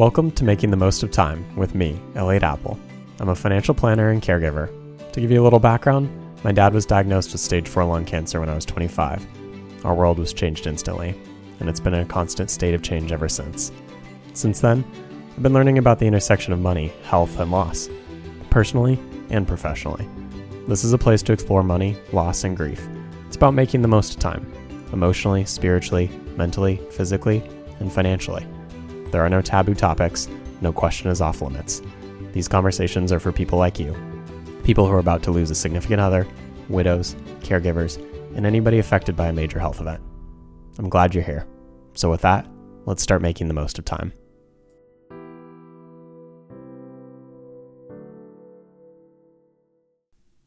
Welcome to Making the Most of Time with me, Elliot Apple. I'm a financial planner and caregiver. To give you a little background, my dad was diagnosed with stage 4 lung cancer when I was 25. Our world was changed instantly, and it's been a constant state of change ever since. Since then, I've been learning about the intersection of money, health, and loss, personally and professionally. This is a place to explore money, loss, and grief. It's about making the most of time, emotionally, spiritually, mentally, physically, and financially. There are no taboo topics, no question is off limits. These conversations are for people like you, people who are about to lose a significant other, widows, caregivers, and anybody affected by a major health event. I'm glad you're here. So, with that, let's start making the most of time.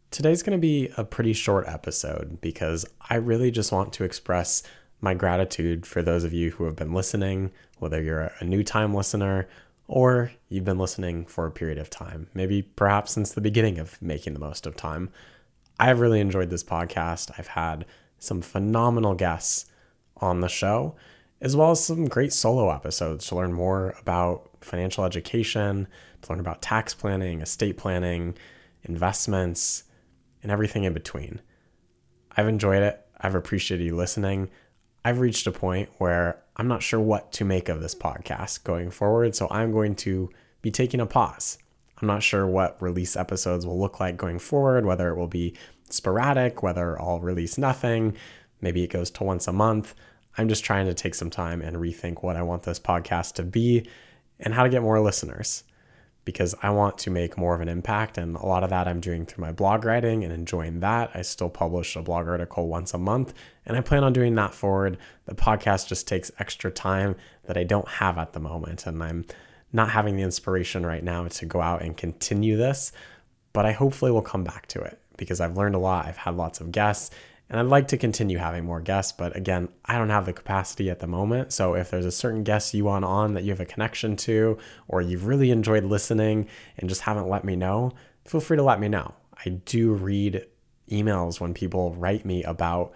Today's going to be a pretty short episode because I really just want to express my gratitude for those of you who have been listening, whether you're a new time listener or you've been listening for a period of time, maybe perhaps since the beginning of making the most of time. I've really enjoyed this podcast. I've had some phenomenal guests on the show, as well as some great solo episodes to learn more about financial education, to learn about tax planning, estate planning, investments, and everything in between. I've enjoyed it. I've appreciated you listening. I've reached a point where I'm not sure what to make of this podcast going forward. So I'm going to be taking a pause. I'm not sure what release episodes will look like going forward, whether it will be sporadic, whether I'll release nothing, maybe it goes to once a month. I'm just trying to take some time and rethink what I want this podcast to be and how to get more listeners because I want to make more of an impact. And a lot of that I'm doing through my blog writing and enjoying that. I still publish a blog article once a month, and I plan on doing that forward. The podcast just takes extra time that I don't have at the moment. And I'm not having the inspiration right now to go out and continue this, but I hopefully will come back to it because I've learned a lot. I've had lots of guests and I'd like to continue having more guests, but again, I don't have the capacity at the moment. So if there's a certain guest you want on that you have a connection to, or you've really enjoyed listening and just haven't let me know, feel free to let me know. I do read emails when people write me about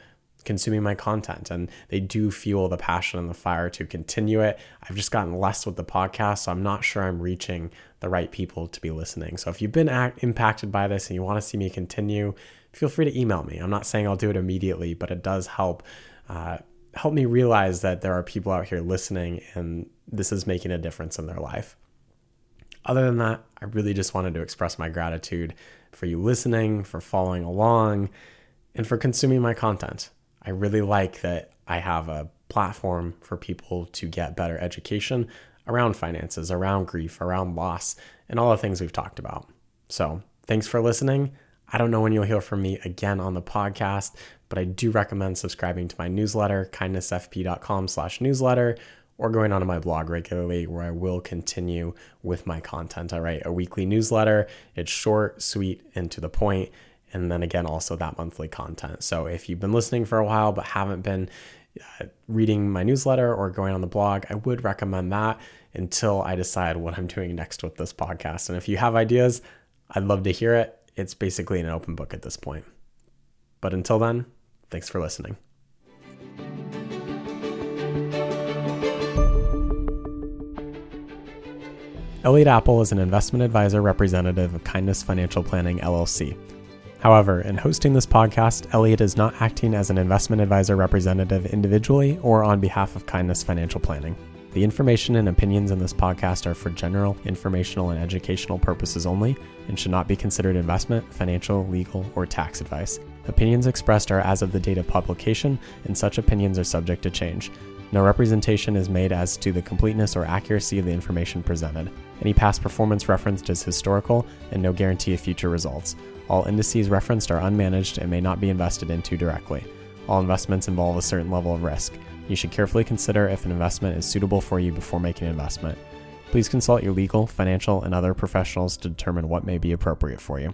consuming my content and they do fuel the passion and the fire to continue it. I've just gotten less with the podcast, so I'm not sure I'm reaching the right people to be listening. So if you've been act- impacted by this and you want to see me continue, feel free to email me. I'm not saying I'll do it immediately, but it does help uh, help me realize that there are people out here listening and this is making a difference in their life. Other than that, I really just wanted to express my gratitude for you listening, for following along, and for consuming my content. I really like that I have a platform for people to get better education around finances, around grief, around loss, and all the things we've talked about. So, thanks for listening. I don't know when you'll hear from me again on the podcast, but I do recommend subscribing to my newsletter, kindnessfp.com slash newsletter, or going onto my blog regularly where I will continue with my content. I write a weekly newsletter. It's short, sweet, and to the point. And then again, also that monthly content. So if you've been listening for a while but haven't been uh, reading my newsletter or going on the blog, I would recommend that until I decide what I'm doing next with this podcast. And if you have ideas, I'd love to hear it it's basically an open book at this point. But until then, thanks for listening. Elliot Apple is an investment advisor representative of Kindness Financial Planning LLC. However, in hosting this podcast, Elliot is not acting as an investment advisor representative individually or on behalf of Kindness Financial Planning. The information and opinions in this podcast are for general, informational, and educational purposes only and should not be considered investment, financial, legal, or tax advice. Opinions expressed are as of the date of publication, and such opinions are subject to change. No representation is made as to the completeness or accuracy of the information presented. Any past performance referenced is historical and no guarantee of future results. All indices referenced are unmanaged and may not be invested into directly. All investments involve a certain level of risk. You should carefully consider if an investment is suitable for you before making an investment. Please consult your legal, financial, and other professionals to determine what may be appropriate for you.